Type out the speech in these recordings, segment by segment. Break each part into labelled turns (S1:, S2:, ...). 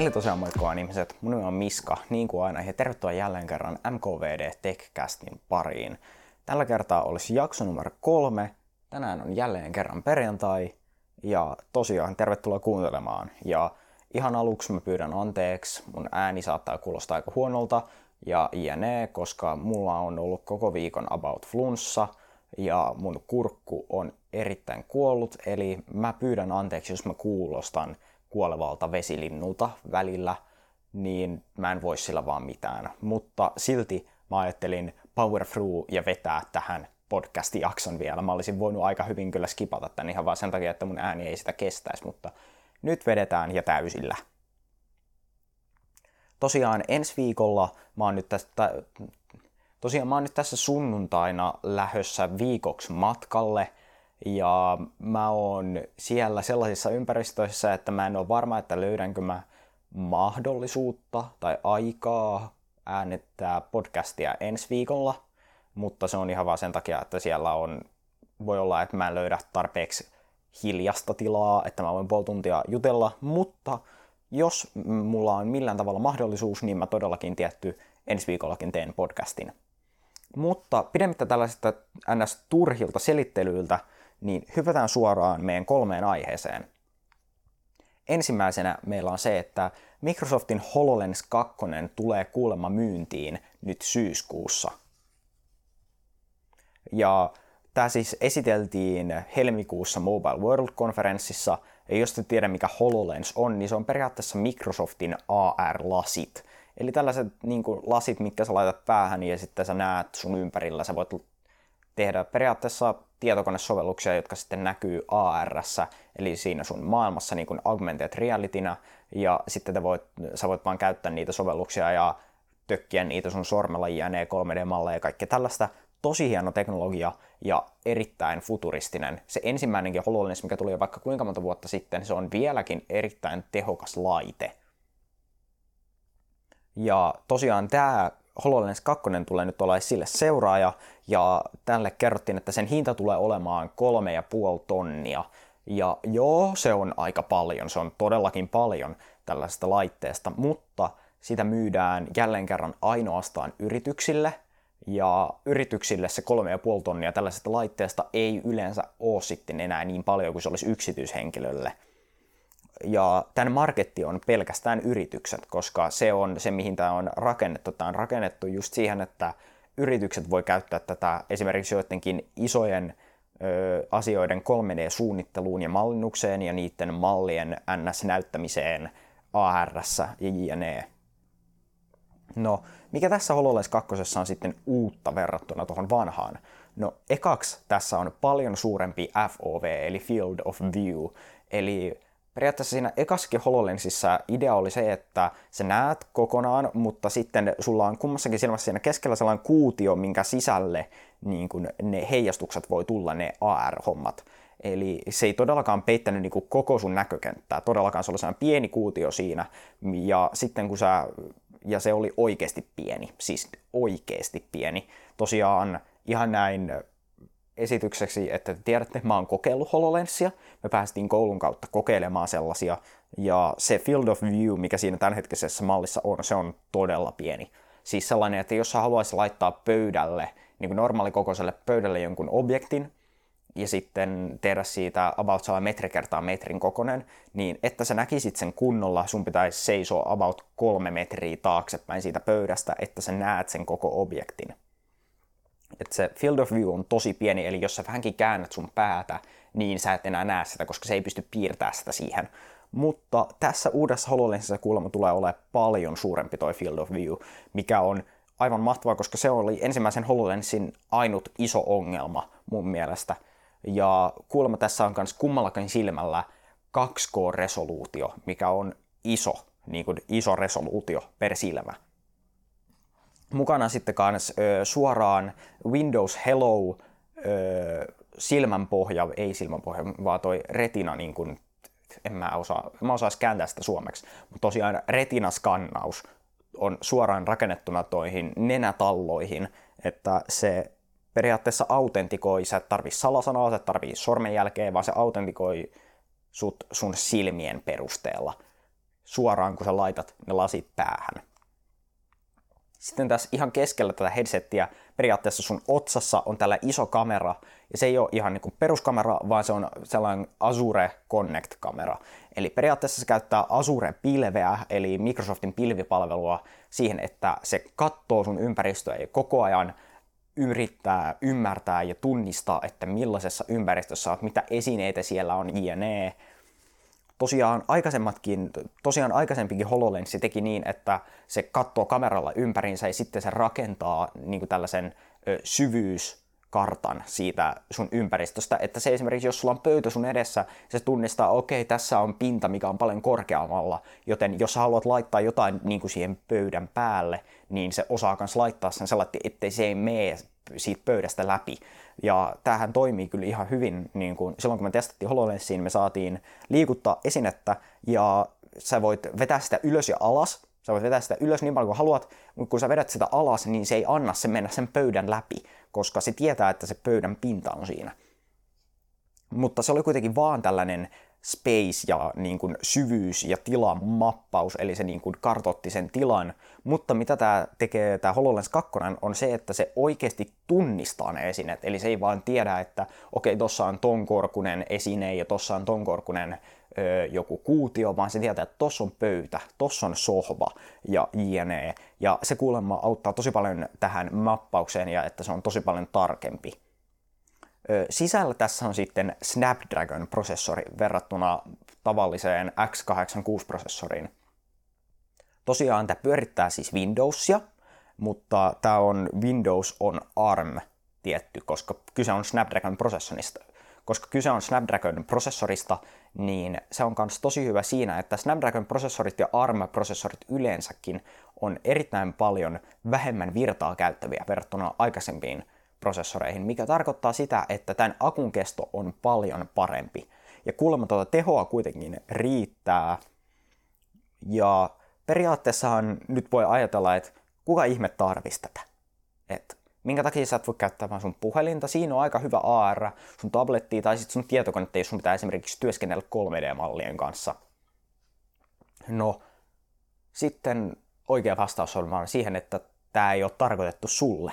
S1: Eli tosiaan moikka vaan ihmiset, mun nimi on Miska, niin kuin aina, ja tervetuloa jälleen kerran MKVD TechCastin pariin. Tällä kertaa olisi jakso numero kolme, tänään on jälleen kerran perjantai, ja tosiaan tervetuloa kuuntelemaan. Ja ihan aluksi mä pyydän anteeksi, mun ääni saattaa kuulostaa aika huonolta, ja jne, koska mulla on ollut koko viikon about flunssa, ja mun kurkku on erittäin kuollut, eli mä pyydän anteeksi, jos mä kuulostan kuolevalta vesilinnulta välillä, niin mä en voi sillä vaan mitään. Mutta silti mä ajattelin power through ja vetää tähän podcast-jakson vielä. Mä olisin voinut aika hyvin kyllä skipata tän ihan vaan sen takia, että mun ääni ei sitä kestäisi, mutta nyt vedetään ja täysillä. Tosiaan ensi viikolla mä oon nyt tästä, tosiaan mä oon nyt tässä sunnuntaina lähössä viikoksi matkalle – ja mä oon siellä sellaisissa ympäristöissä, että mä en ole varma, että löydänkö mä mahdollisuutta tai aikaa äänettää podcastia ensi viikolla, mutta se on ihan vaan sen takia, että siellä on, voi olla, että mä en löydä tarpeeksi hiljasta tilaa, että mä voin puoli tuntia jutella, mutta jos mulla on millään tavalla mahdollisuus, niin mä todellakin tietty ensi viikollakin teen podcastin. Mutta pidemmittä tällaisista ns. turhilta selittelyiltä, niin hypätään suoraan meidän kolmeen aiheeseen. Ensimmäisenä meillä on se, että Microsoftin HoloLens 2 tulee kuulemma myyntiin nyt syyskuussa. Ja tämä siis esiteltiin helmikuussa Mobile World-konferenssissa, ja jos te tiedä mikä HoloLens on, niin se on periaatteessa Microsoftin AR-lasit. Eli tällaiset niin kuin, lasit, mitkä sä laitat päähän ja sitten sä näet sun ympärillä. Sä voit tehdä periaatteessa tietokonesovelluksia, jotka sitten näkyy AR, eli siinä sun maailmassa niin kuin augmented realitynä, ja sitten te voit, sä voit vaan käyttää niitä sovelluksia ja tökkiä niitä sun sormella jne 3D-malleja ja kaikkea tällaista. Tosi hieno teknologia ja erittäin futuristinen. Se ensimmäinenkin HoloLens, mikä tuli jo vaikka kuinka monta vuotta sitten, se on vieläkin erittäin tehokas laite. Ja tosiaan tämä HoloLens 2 tulee nyt olla sille seuraaja, ja tälle kerrottiin, että sen hinta tulee olemaan kolme ja puoli tonnia. Ja joo, se on aika paljon, se on todellakin paljon tällaisesta laitteesta, mutta sitä myydään jälleen kerran ainoastaan yrityksille, ja yrityksille se kolme ja puoli tonnia tällaisesta laitteesta ei yleensä ole sitten enää niin paljon kuin se olisi yksityishenkilölle – ja tämän marketti on pelkästään yritykset, koska se on se, mihin tämä on rakennettu. Tämä on rakennettu just siihen, että yritykset voi käyttää tätä esimerkiksi joidenkin isojen ö, asioiden 3D-suunnitteluun ja mallinnukseen ja niiden mallien NS-näyttämiseen AR ja JNE. No, mikä tässä HoloLens 2 on sitten uutta verrattuna tuohon vanhaan? No, ekaksi tässä on paljon suurempi FOV, eli Field of View, eli periaatteessa siinä ekassakin HoloLensissa idea oli se, että sä näet kokonaan, mutta sitten sulla on kummassakin silmässä siinä keskellä sellainen kuutio, minkä sisälle niin kun ne heijastukset voi tulla, ne AR-hommat. Eli se ei todellakaan peittänyt niin koko sun näkökenttää, todellakaan se oli sellainen pieni kuutio siinä, ja sitten kun sä, ja se oli oikeasti pieni, siis oikeasti pieni. Tosiaan ihan näin esitykseksi, että te tiedätte, mä oon kokeillut HoloLensia. Me päästiin koulun kautta kokeilemaan sellaisia. Ja se field of view, mikä siinä tämänhetkisessä mallissa on, se on todella pieni. Siis sellainen, että jos sä haluaisit laittaa pöydälle, niin kuin normaalikokoiselle pöydälle jonkun objektin, ja sitten tehdä siitä about metri kertaa metrin kokonen, niin että sä näkisit sen kunnolla, sun pitäisi seisoa about kolme metriä taaksepäin siitä pöydästä, että sä näet sen koko objektin että se field of view on tosi pieni, eli jos sä vähänkin käännät sun päätä, niin sä et enää näe sitä, koska se ei pysty piirtämään sitä siihen. Mutta tässä uudessa HoloLensissa kuulemma tulee olemaan paljon suurempi toi field of view, mikä on aivan mahtavaa, koska se oli ensimmäisen HoloLensin ainut iso ongelma mun mielestä. Ja kuulemma tässä on myös kummallakin silmällä 2K-resoluutio, mikä on iso, niin kuin iso resoluutio per silmä mukana sitten kans ö, suoraan Windows Hello ö, silmänpohja, ei silmänpohja, vaan toi retina, niin kun, en mä osaa, mä osais kääntää sitä suomeksi, mutta tosiaan retina-skannaus on suoraan rakennettuna toihin nenätalloihin, että se periaatteessa autentikoi, sä et tarvii salasanaa, sä et tarvii sormenjälkeä, vaan se autentikoi sut sun silmien perusteella. suoraan, kun sä laitat ne lasit päähän. Sitten tässä ihan keskellä tätä headsettiä periaatteessa sun otsassa on tällä iso kamera, ja se ei ole ihan niin peruskamera, vaan se on sellainen Azure Connect-kamera. Eli periaatteessa se käyttää Azure-pilveä, eli Microsoftin pilvipalvelua, siihen, että se katsoo sun ympäristöä ja koko ajan yrittää ymmärtää ja tunnistaa, että millaisessa ympäristössä olet, mitä esineitä siellä on, jne tosiaan aikaisemmatkin, tosiaan aikaisempikin HoloLens teki niin, että se katsoo kameralla ympäriinsä ja sitten se rakentaa niin kuin tällaisen ö, syvyyskartan siitä sun ympäristöstä, että se esimerkiksi, jos sulla on pöytä sun edessä, se tunnistaa, okei, okay, tässä on pinta, mikä on paljon korkeammalla, joten jos sä haluat laittaa jotain niin kuin siihen pöydän päälle, niin se osaa myös laittaa sen sellainen, ettei se ei mene siitä pöydästä läpi. Ja tämähän toimii kyllä ihan hyvin, niin kuin silloin kun me testattiin HoloLensiin, me saatiin liikuttaa esinettä ja sä voit vetää sitä ylös ja alas, sä voit vetää sitä ylös niin paljon kuin haluat, mutta kun sä vedät sitä alas, niin se ei anna se mennä sen pöydän läpi, koska se tietää, että se pöydän pinta on siinä. Mutta se oli kuitenkin vaan tällainen space ja niin kuin syvyys ja tilan mappaus, eli se niin kuin kartotti sen tilan. Mutta mitä tämä tekee, tämä HoloLens 2, on se, että se oikeasti tunnistaa ne esineet. Eli se ei vaan tiedä, että okei, okay, tuossa on ton korkunen esine ja tuossa on ton korkunen joku kuutio, vaan se tietää, että tuossa on pöytä, tuossa on sohva ja jne. Ja se kuulemma auttaa tosi paljon tähän mappaukseen ja että se on tosi paljon tarkempi. Sisällä tässä on sitten Snapdragon-prosessori verrattuna tavalliseen x86-prosessoriin. Tosiaan tämä pyörittää siis Windowsia, mutta tämä on Windows on ARM tietty, koska kyse on Snapdragon-prosessorista. Koska kyse on Snapdragon-prosessorista, niin se on myös tosi hyvä siinä, että Snapdragon-prosessorit ja ARM-prosessorit yleensäkin on erittäin paljon vähemmän virtaa käyttäviä verrattuna aikaisempiin prosessoreihin, mikä tarkoittaa sitä, että tämän akun kesto on paljon parempi. Ja kuulemma tuota tehoa kuitenkin riittää. Ja periaatteessahan nyt voi ajatella, että kuka ihme tarvisi tätä? Et minkä takia sä et voi käyttää vaan sun puhelinta? Siinä on aika hyvä AR, sun tabletti tai sitten sun tietokonetta, jos sun pitää esimerkiksi työskennellä 3D-mallien kanssa. No, sitten oikea vastaus on vaan siihen, että tämä ei ole tarkoitettu sulle.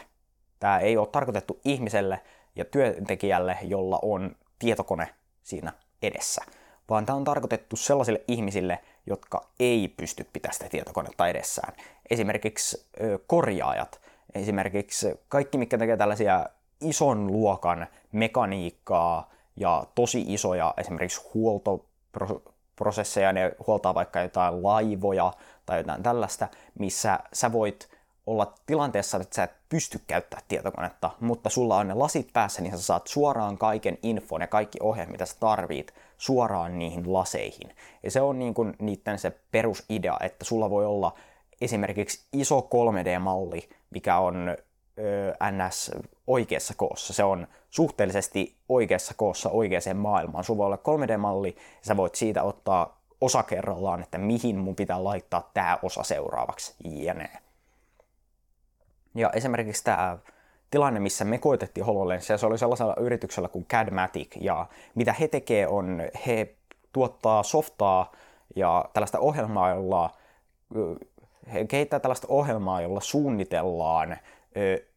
S1: Tämä ei ole tarkoitettu ihmiselle ja työntekijälle, jolla on tietokone siinä edessä, vaan tämä on tarkoitettu sellaisille ihmisille, jotka ei pysty pitämään sitä tietokonetta edessään. Esimerkiksi korjaajat, esimerkiksi kaikki, mikä tekee tällaisia ison luokan mekaniikkaa ja tosi isoja esimerkiksi huoltoprosesseja, ne huoltaa vaikka jotain laivoja tai jotain tällaista, missä sä voit olla tilanteessa, että sä et pysty käyttämään tietokonetta, mutta sulla on ne lasit päässä, niin sä saat suoraan kaiken infon ja kaikki ohjeet, mitä sä tarvit, suoraan niihin laseihin. Ja se on niin kuin niiden se perusidea, että sulla voi olla esimerkiksi iso 3D-malli, mikä on NS oikeassa koossa. Se on suhteellisesti oikeassa koossa oikeaan maailmaan. Sulla voi olla 3D-malli ja sä voit siitä ottaa osa kerrallaan, että mihin mun pitää laittaa tämä osa seuraavaksi, jne. Ja esimerkiksi tämä tilanne, missä me koitettiin HoloLensia, se oli sellaisella yrityksellä kuin Cadmatic, ja mitä he tekee on, he tuottaa softaa ja tällaista ohjelmaa, jolla he kehittää tällaista ohjelmaa, jolla suunnitellaan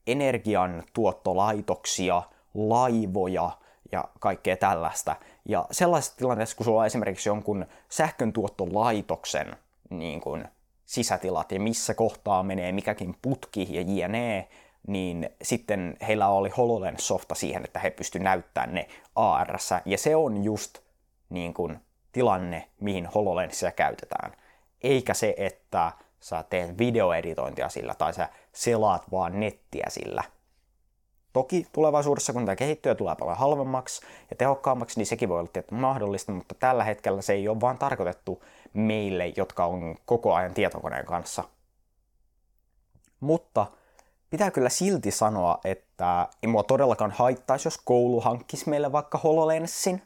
S1: energiantuottolaitoksia, laivoja ja kaikkea tällaista. Ja sellaisessa tilanteessa, kun sulla on esimerkiksi jonkun sähköntuottolaitoksen niin kuin sisätilat ja missä kohtaa menee mikäkin putki ja jne, niin sitten heillä oli HoloLens-softa siihen, että he pystyivät näyttämään ne AR. Ja se on just niin kuin, tilanne, mihin HoloLensia käytetään. Eikä se, että sä teet videoeditointia sillä tai sä selaat vaan nettiä sillä. Toki tulevaisuudessa, kun tämä kehittyy ja tulee paljon halvemmaksi ja tehokkaammaksi, niin sekin voi olla tietty mahdollista, mutta tällä hetkellä se ei ole vaan tarkoitettu meille, jotka on koko ajan tietokoneen kanssa. Mutta pitää kyllä silti sanoa, että ei mua todellakaan haittaisi, jos koulu hankkisi meille vaikka HoloLenssin.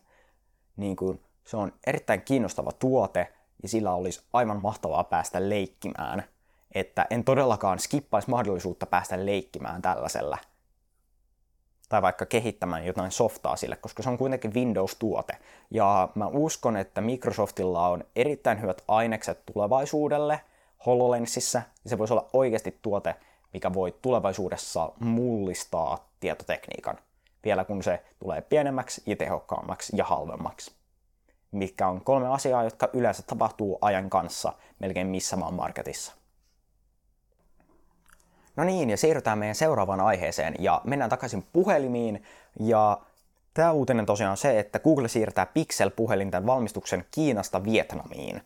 S1: Niin kuin, se on erittäin kiinnostava tuote ja sillä olisi aivan mahtavaa päästä leikkimään. Että en todellakaan skippaisi mahdollisuutta päästä leikkimään tällaisella – tai vaikka kehittämään jotain softaa sille, koska se on kuitenkin Windows-tuote. Ja mä uskon, että Microsoftilla on erittäin hyvät ainekset tulevaisuudelle HoloLensissä, ja se voisi olla oikeasti tuote, mikä voi tulevaisuudessa mullistaa tietotekniikan, vielä kun se tulee pienemmäksi ja tehokkaammaksi ja halvemmaksi. Mikä on kolme asiaa, jotka yleensä tapahtuu ajan kanssa melkein missä maan marketissa. No niin, ja siirrytään meidän seuraavaan aiheeseen ja mennään takaisin puhelimiin. Ja tämä uutinen tosiaan on se, että Google siirtää Pixel-puhelinten valmistuksen Kiinasta Vietnamiin.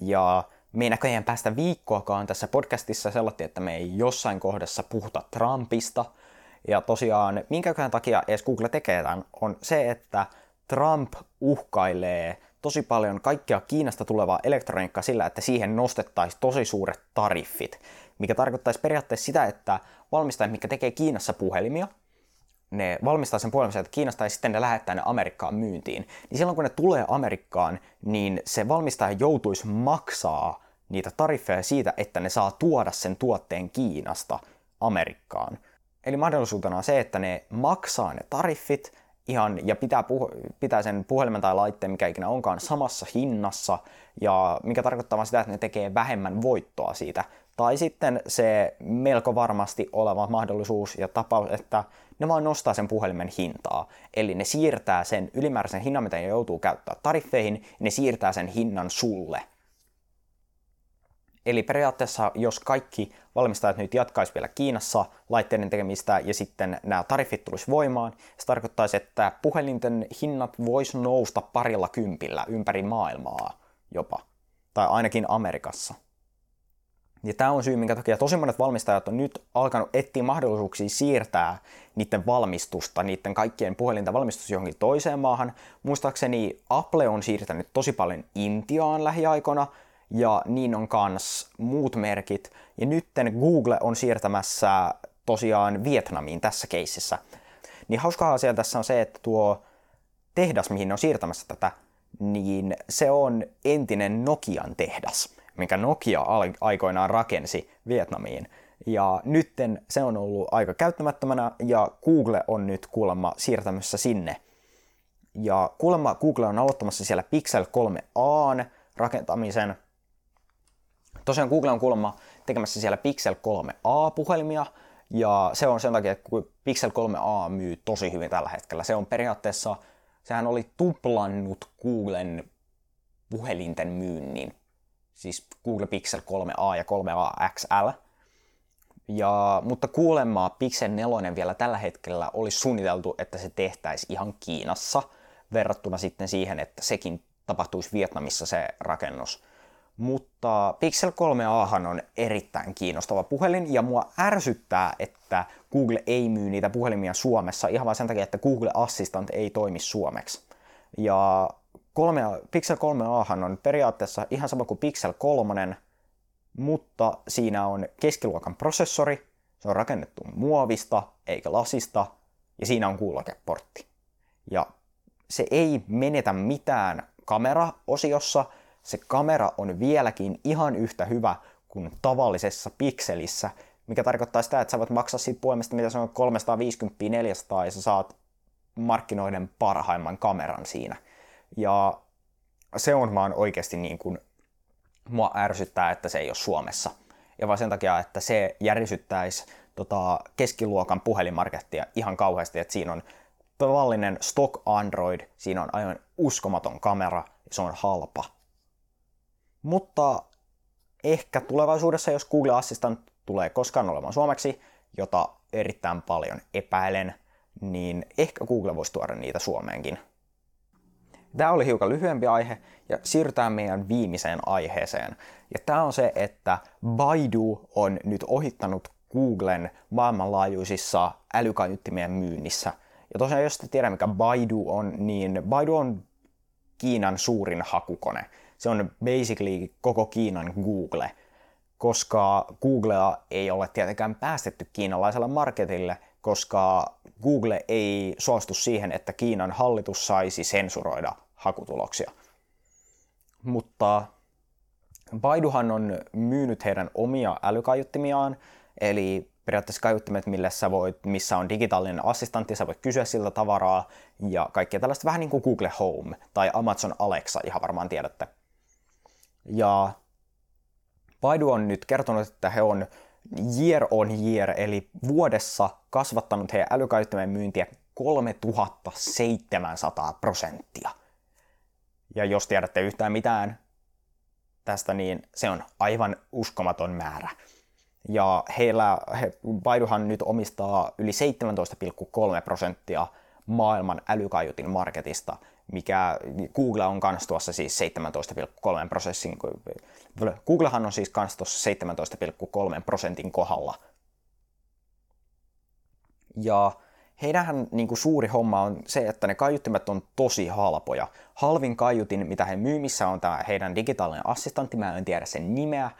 S1: Ja me ei näköjään päästä viikkoakaan tässä podcastissa sellainen, että me ei jossain kohdassa puhuta Trumpista. Ja tosiaan, minkäkään takia edes Google tekee tämän, on se, että Trump uhkailee tosi paljon kaikkea Kiinasta tulevaa elektroniikkaa sillä, että siihen nostettaisiin tosi suuret tariffit, mikä tarkoittaisi periaatteessa sitä, että valmistajat, mikä tekee Kiinassa puhelimia, ne valmistaa sen puhelimen että Kiinasta ja sitten ne lähettää ne Amerikkaan myyntiin. Niin silloin kun ne tulee Amerikkaan, niin se valmistaja joutuisi maksaa niitä tariffeja siitä, että ne saa tuoda sen tuotteen Kiinasta Amerikkaan. Eli mahdollisuutena on se, että ne maksaa ne tariffit, ihan, ja pitää, puh- pitää sen puhelimen tai laitteen, mikä ikinä onkaan, samassa hinnassa, ja mikä tarkoittaa sitä, että ne tekee vähemmän voittoa siitä. Tai sitten se melko varmasti oleva mahdollisuus ja tapaus, että ne vaan nostaa sen puhelimen hintaa. Eli ne siirtää sen ylimääräisen hinnan, mitä ne joutuu käyttää tariffeihin, ne siirtää sen hinnan sulle. Eli periaatteessa, jos kaikki valmistajat nyt jatkaisi vielä Kiinassa laitteiden tekemistä ja sitten nämä tariffit tulisi voimaan, se tarkoittaisi, että puhelinten hinnat voisi nousta parilla kympillä ympäri maailmaa jopa, tai ainakin Amerikassa. Ja tämä on syy, minkä takia tosi monet valmistajat on nyt alkanut etsiä mahdollisuuksia siirtää niiden valmistusta, niiden kaikkien puhelinten valmistus johonkin toiseen maahan. Muistaakseni Apple on siirtänyt tosi paljon Intiaan lähiaikoina, ja niin on kans muut merkit. Ja nytten Google on siirtämässä tosiaan Vietnamiin tässä keississä. Niin hauska asia tässä on se, että tuo tehdas, mihin ne on siirtämässä tätä, niin se on entinen Nokian tehdas, minkä Nokia aikoinaan rakensi Vietnamiin. Ja nytten se on ollut aika käyttämättömänä ja Google on nyt kuulemma siirtämässä sinne. Ja kuulemma Google on aloittamassa siellä Pixel 3a rakentamisen – Tosiaan Google on kuulemma tekemässä siellä Pixel 3a-puhelimia, ja se on sen takia, että Pixel 3a myy tosi hyvin tällä hetkellä. Se on periaatteessa, sehän oli tuplannut Googlen puhelinten myynnin. Siis Google Pixel 3a ja 3a XL. Ja, mutta kuulemma Pixel 4 vielä tällä hetkellä olisi suunniteltu, että se tehtäisi ihan Kiinassa verrattuna sitten siihen, että sekin tapahtuisi Vietnamissa se rakennus. Mutta Pixel 3a on erittäin kiinnostava puhelin ja mua ärsyttää, että Google ei myy niitä puhelimia Suomessa ihan vain sen takia, että Google Assistant ei toimi suomeksi. Ja 3, Pixel 3a on periaatteessa ihan sama kuin Pixel 3, mutta siinä on keskiluokan prosessori, se on rakennettu muovista eikä lasista, ja siinä on kuulokeportti. Ja se ei menetä mitään kameraosiossa, se kamera on vieläkin ihan yhtä hyvä kuin tavallisessa pikselissä, mikä tarkoittaa sitä, että sä voit maksaa siitä puhelimesta, mitä se on 350-400, ja sä saat markkinoiden parhaimman kameran siinä. Ja se on vaan oikeasti niin kuin, mua ärsyttää, että se ei ole Suomessa. Ja vaan sen takia, että se järisyttäisi tota, keskiluokan puhelinmarkettia ihan kauheasti, että siinä on tavallinen stock Android, siinä on aivan uskomaton kamera se on halpa. Mutta ehkä tulevaisuudessa, jos Google Assistant tulee koskaan olemaan suomeksi, jota erittäin paljon epäilen, niin ehkä Google voisi tuoda niitä Suomeenkin. Tämä oli hiukan lyhyempi aihe ja siirrytään meidän viimeiseen aiheeseen. Ja tämä on se, että Baidu on nyt ohittanut Googlen maailmanlaajuisissa älykaiuttimien myynnissä. Ja tosiaan, jos te tiedä mikä Baidu on, niin Baidu on Kiinan suurin hakukone se on basically koko Kiinan Google, koska Googlea ei ole tietenkään päästetty kiinalaiselle marketille, koska Google ei suostu siihen, että Kiinan hallitus saisi sensuroida hakutuloksia. Mutta Baiduhan on myynyt heidän omia älykaiuttimiaan, eli periaatteessa kaiuttimet, millä sä voit, missä on digitaalinen assistantti, sä voit kysyä siltä tavaraa ja kaikkea tällaista vähän niin kuin Google Home tai Amazon Alexa, ihan varmaan tiedätte. Ja Baidu on nyt kertonut, että he on year on year, eli vuodessa kasvattanut heidän älykaiuttimen myyntiä 3700 prosenttia. Ja jos tiedätte yhtään mitään tästä, niin se on aivan uskomaton määrä. Ja heillä, he, Baiduhan nyt omistaa yli 17,3 prosenttia maailman älykaiutin marketista, mikä Google on kans tuossa siis 17,3 prosessin, Googlehan on siis kans tuossa 17,3 prosentin kohdalla. Ja heidänhän niin kuin suuri homma on se, että ne kaiuttimet on tosi halpoja. Halvin kaiutin, mitä he myy, missä on tämä heidän digitaalinen assistantti, mä en tiedä sen nimeä,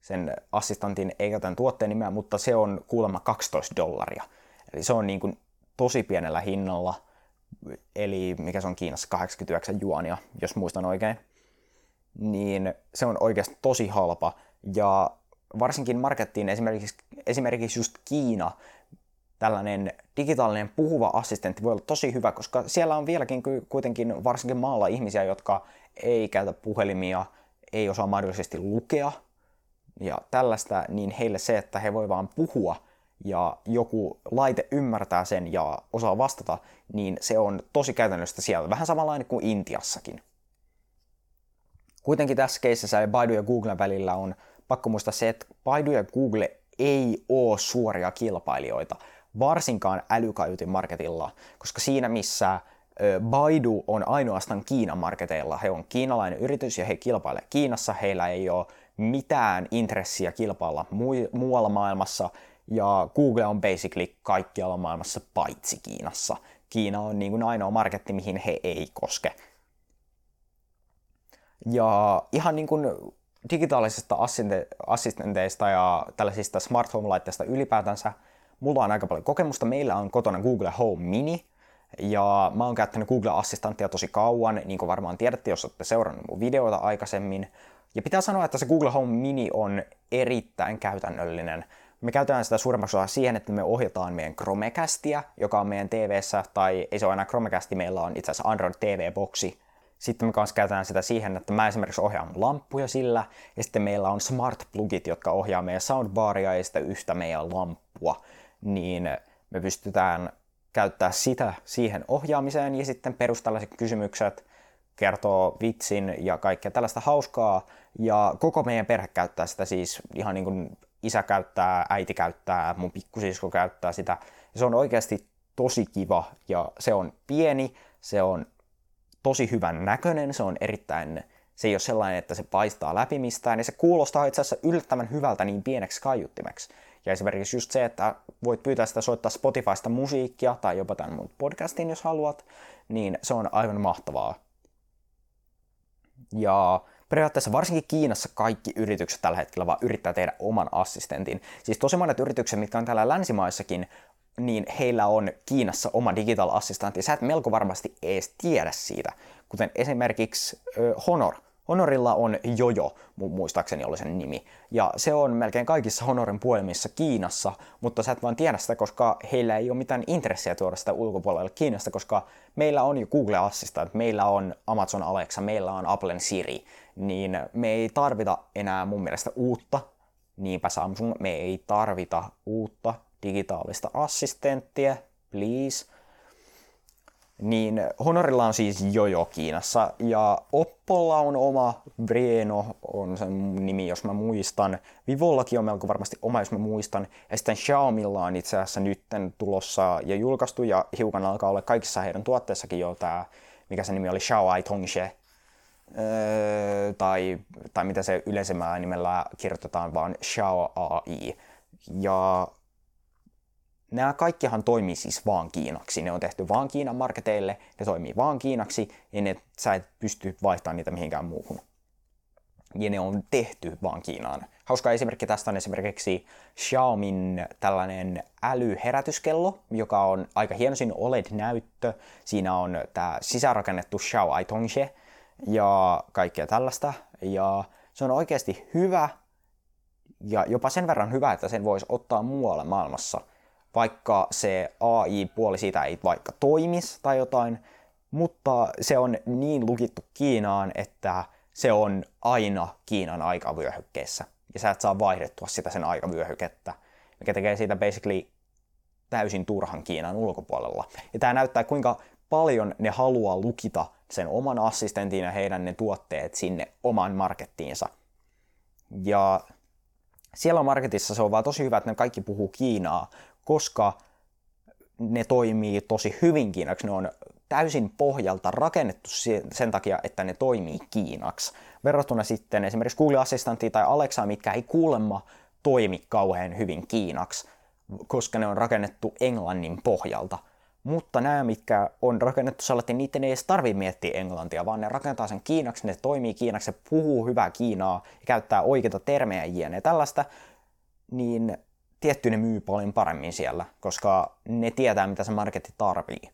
S1: sen assistantin eikä tämän tuotteen nimeä, mutta se on kuulemma 12 dollaria. Eli se on niin kuin tosi pienellä hinnalla, eli mikä se on Kiinassa, 89 juonia, jos muistan oikein. Niin se on oikeasti tosi halpa, ja varsinkin markettiin esimerkiksi, esimerkiksi just Kiina, tällainen digitaalinen puhuva assistentti voi olla tosi hyvä, koska siellä on vieläkin kuitenkin varsinkin maalla ihmisiä, jotka ei käytä puhelimia, ei osaa mahdollisesti lukea ja tällaista, niin heille se, että he voi vaan puhua ja joku laite ymmärtää sen ja osaa vastata, niin se on tosi käytännössä siellä, vähän samanlainen kuin Intiassakin. Kuitenkin tässä keisissä Baidu ja Googlen välillä on pakko muistaa se, että Baidu ja Google ei ole suoria kilpailijoita, varsinkaan älykaiutin marketilla, koska siinä missä Baidu on ainoastaan Kiinan marketeilla, he on kiinalainen yritys ja he kilpailevat Kiinassa, heillä ei ole mitään intressiä kilpailla muualla maailmassa, ja Google on basically kaikkialla maailmassa paitsi Kiinassa. Kiina on niin kuin ainoa marketti, mihin he ei koske. Ja ihan niin kuin digitaalisista assistenteista ja tällaisista smart home-laitteista ylipäätänsä, mulla on aika paljon kokemusta. Meillä on kotona Google Home Mini, ja mä oon käyttänyt Google Assistanttia tosi kauan, niin kuin varmaan tiedätte, jos olette seurannut mun videoita aikaisemmin. Ja pitää sanoa, että se Google Home Mini on erittäin käytännöllinen. Me käytetään sitä suurimmaksi osaa siihen, että me ohjataan meidän Chromecastia, joka on meidän TVssä, tai ei se ole enää Chromecasti, meillä on itse asiassa Android TV-boksi. Sitten me kanssa käytetään sitä siihen, että mä esimerkiksi ohjaan lampuja sillä, ja sitten meillä on smart plugit, jotka ohjaa meidän soundbaria ja sitä yhtä meidän lamppua. Niin me pystytään käyttää sitä siihen ohjaamiseen ja sitten perustallaiset kysymykset, kertoo vitsin ja kaikkea tällaista hauskaa. Ja koko meidän perhe käyttää sitä siis ihan niin kuin isä käyttää, äiti käyttää, mun pikkusisko käyttää sitä. Ja se on oikeasti tosi kiva ja se on pieni, se on tosi hyvän näköinen, se on erittäin, se ei ole sellainen, että se paistaa läpi mistään ja se kuulostaa itse asiassa yllättävän hyvältä niin pieneksi kaiuttimeksi. Ja esimerkiksi just se, että voit pyytää sitä soittaa Spotifysta musiikkia tai jopa tämän mun podcastin, jos haluat, niin se on aivan mahtavaa. Ja periaatteessa varsinkin Kiinassa kaikki yritykset tällä hetkellä vaan yrittää tehdä oman assistentin. Siis tosi monet yritykset, mitkä on täällä länsimaissakin, niin heillä on Kiinassa oma digital assistantti. Sä et melko varmasti edes tiedä siitä. Kuten esimerkiksi Honor. Honorilla on Jojo, muistaakseni oli sen nimi. Ja se on melkein kaikissa Honorin puhelimissa Kiinassa, mutta sä et vaan tiedä sitä, koska heillä ei ole mitään intressiä tuoda sitä ulkopuolelle Kiinasta, koska meillä on jo Google Assistant, meillä on Amazon Alexa, meillä on Applen Siri, niin me ei tarvita enää mun mielestä uutta, niinpä Samsung, me ei tarvita uutta digitaalista assistenttia, please, niin Honorilla on siis Jojo Kiinassa ja Oppolla on oma, Breno on sen nimi, jos mä muistan. Vivollakin on melko varmasti oma, jos mä muistan. Ja sitten Xiaomilla on itse asiassa nytten tulossa ja julkaistu ja hiukan alkaa olla kaikissa heidän tuotteissakin jo tämä, mikä se nimi oli, Xiaoai Tongshe. Öö, tai, tai mitä se yleisemmällä nimellä kirjoitetaan, vaan Xiao AI. Ja nämä kaikkihan toimii siis vaan Kiinaksi. Ne on tehty vaan Kiinan marketeille, ne toimii vaan Kiinaksi, ja ne, sä et pysty vaihtamaan niitä mihinkään muuhun. Ja ne on tehty vaan Kiinaan. Hauska esimerkki tästä on esimerkiksi Xiaomin tällainen älyherätyskello, joka on aika hieno siinä OLED-näyttö. Siinä on tämä sisärakennettu Xiao Ai Tongshe ja kaikkea tällaista. Ja se on oikeasti hyvä ja jopa sen verran hyvä, että sen voisi ottaa muualle maailmassa, vaikka se AI-puoli siitä ei vaikka toimisi tai jotain, mutta se on niin lukittu Kiinaan, että se on aina Kiinan aikavyöhykkeessä, ja sä et saa vaihdettua sitä sen aikavyöhykettä, mikä tekee siitä basically täysin turhan Kiinan ulkopuolella. Ja tämä näyttää, kuinka paljon ne haluaa lukita sen oman assistentin ja heidän ne tuotteet sinne oman markettiinsa. Ja siellä marketissa se on vaan tosi hyvä, että ne kaikki puhuu Kiinaa, koska ne toimii tosi hyvin Kiinaksi. Ne on täysin pohjalta rakennettu sen takia, että ne toimii Kiinaksi. Verrattuna sitten esimerkiksi Google Assistanttiin tai Alexa, mitkä ei kuulemma toimi kauhean hyvin Kiinaksi, koska ne on rakennettu englannin pohjalta. Mutta nämä, mitkä on rakennettu sellainen, niiden ei edes tarvitse miettiä englantia, vaan ne rakentaa sen kiinaksi, ne toimii kiinaksi, se puhuu hyvää kiinaa ja käyttää oikeita termejä ja tällaista, niin tietty ne myy paljon paremmin siellä, koska ne tietää, mitä se marketti tarvii.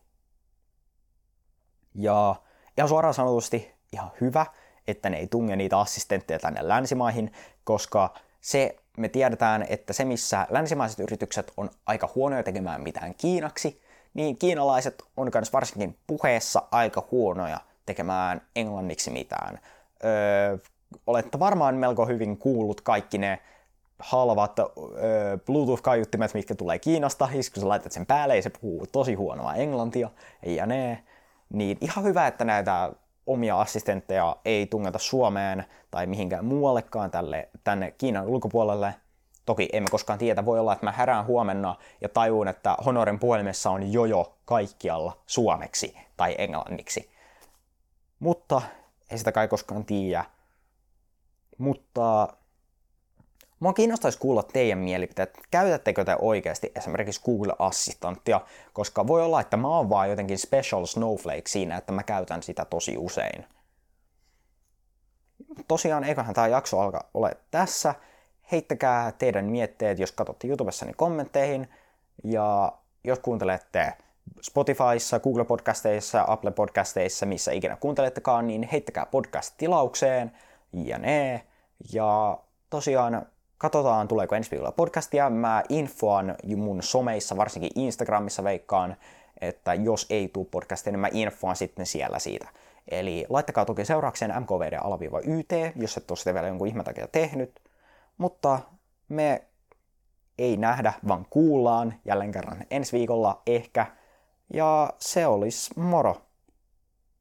S1: Ja ihan suoraan sanotusti ihan hyvä, että ne ei tunge niitä assistentteja tänne länsimaihin, koska se me tiedetään, että se missä länsimaiset yritykset on aika huonoja tekemään mitään kiinaksi, niin kiinalaiset on myös varsinkin puheessa aika huonoja tekemään englanniksi mitään. Öö, olette varmaan melko hyvin kuullut kaikki ne halvat Bluetooth-kaiuttimet, mitkä tulee Kiinasta, ja kun sä laitat sen päälle, ja se puhuu tosi huonoa englantia, ja ne, niin ihan hyvä, että näitä omia assistentteja ei tungeta Suomeen tai mihinkään muuallekaan tälle, tänne Kiinan ulkopuolelle. Toki emme koskaan tiedä, voi olla, että mä herään huomenna ja tajuun, että Honorin puhelimessa on jojo kaikkialla suomeksi tai englanniksi. Mutta ei sitä kai koskaan tiedä. Mutta Mua kiinnostaisi kuulla teidän mielipiteet. Käytättekö te oikeasti esimerkiksi Google Assistanttia, koska voi olla, että mä oon vaan jotenkin special snowflake siinä, että mä käytän sitä tosi usein. Tosiaan, eiköhän tämä jakso alka ole tässä. Heittäkää teidän mietteet, jos katsotte YouTubessa, niin kommentteihin. Ja jos kuuntelette Spotifyssa, Google Podcasteissa, Apple Podcasteissa, missä ikinä kuuntelettekaan, niin heittäkää podcast-tilaukseen ja ne. Ja tosiaan Katsotaan, tuleeko ensi viikolla podcastia. Mä infoan mun someissa, varsinkin Instagramissa veikkaan, että jos ei tule podcastia, niin mä infoan sitten siellä siitä. Eli laittakaa toki seuraukseen mkvd-yt, jos et ole sitä vielä jonkun ihme takia tehnyt. Mutta me ei nähdä, vaan kuullaan jälleen kerran ensi viikolla ehkä. Ja se olisi moro!